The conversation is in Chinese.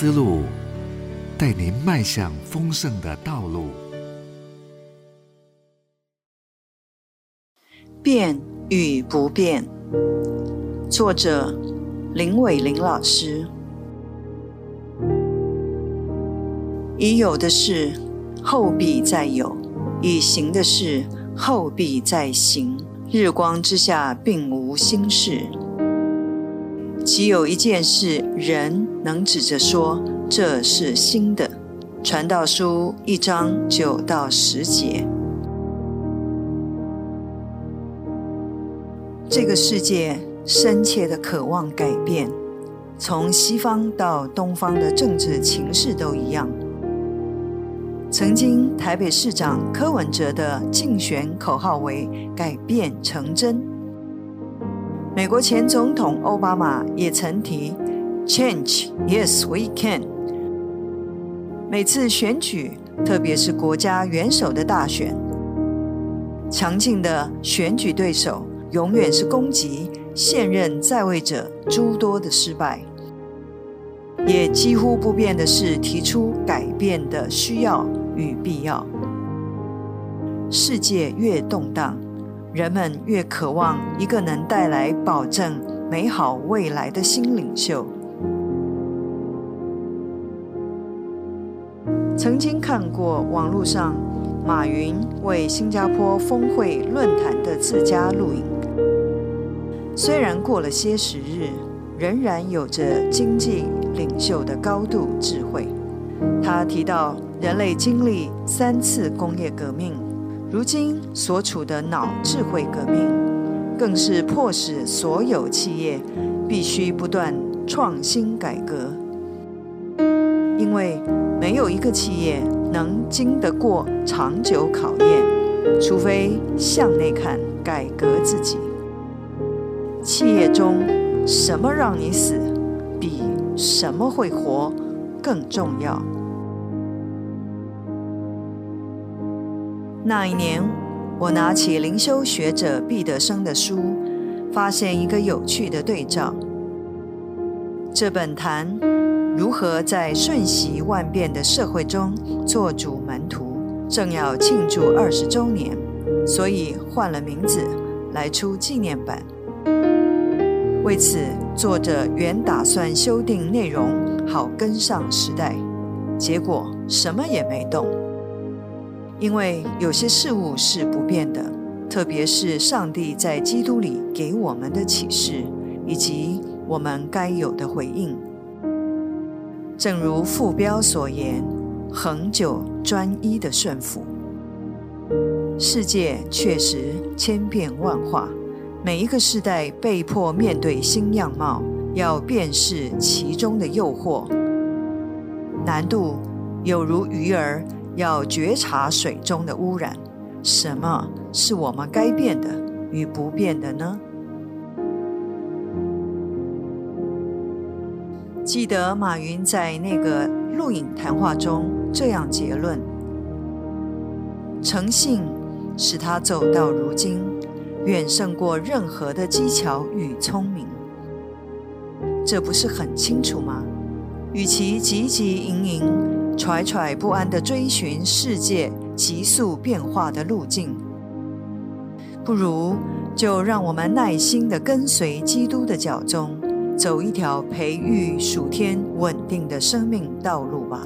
思路，带您迈向丰盛的道路。变与不变，作者林伟林老师。已有的事，后必再有；已行的事，后必再行。日光之下，并无新事。即有一件事，人能指着说这是新的。传道书一章九到十节。这个世界深切的渴望改变，从西方到东方的政治情势都一样。曾经台北市长柯文哲的竞选口号为“改变成真”。美国前总统奥巴马也曾提 “Change, yes, we can”。每次选举，特别是国家元首的大选，强劲的选举对手永远是攻击现任在位者诸多的失败。也几乎不变的是提出改变的需要与必要。世界越动荡，人们越渴望一个能带来保证美好未来的新领袖。曾经看过网络上马云为新加坡峰会论坛的自家录影，虽然过了些时日。仍然有着经济领袖的高度智慧。他提到，人类经历三次工业革命，如今所处的脑智慧革命，更是迫使所有企业必须不断创新改革。因为没有一个企业能经得过长久考验，除非向内看，改革自己。企业中。什么让你死，比什么会活更重要。那一年，我拿起灵修学者毕德生的书，发现一个有趣的对照。这本谈如何在瞬息万变的社会中做主门徒，正要庆祝二十周年，所以换了名字来出纪念版。为此，作者原打算修订内容，好跟上时代，结果什么也没动。因为有些事物是不变的，特别是上帝在基督里给我们的启示，以及我们该有的回应。正如副标所言：“恒久专一的顺服。”世界确实千变万化。每一个时代被迫面对新样貌，要辨识其中的诱惑，难度有如鱼儿要觉察水中的污染。什么是我们该变的与不变的呢？记得马云在那个录影谈话中这样结论：诚信使他走到如今。远胜过任何的技巧与聪明，这不是很清楚吗？与其汲汲营营、揣揣不安地追寻世界急速变化的路径，不如就让我们耐心地跟随基督的脚踪，走一条培育属天稳定的生命道路吧。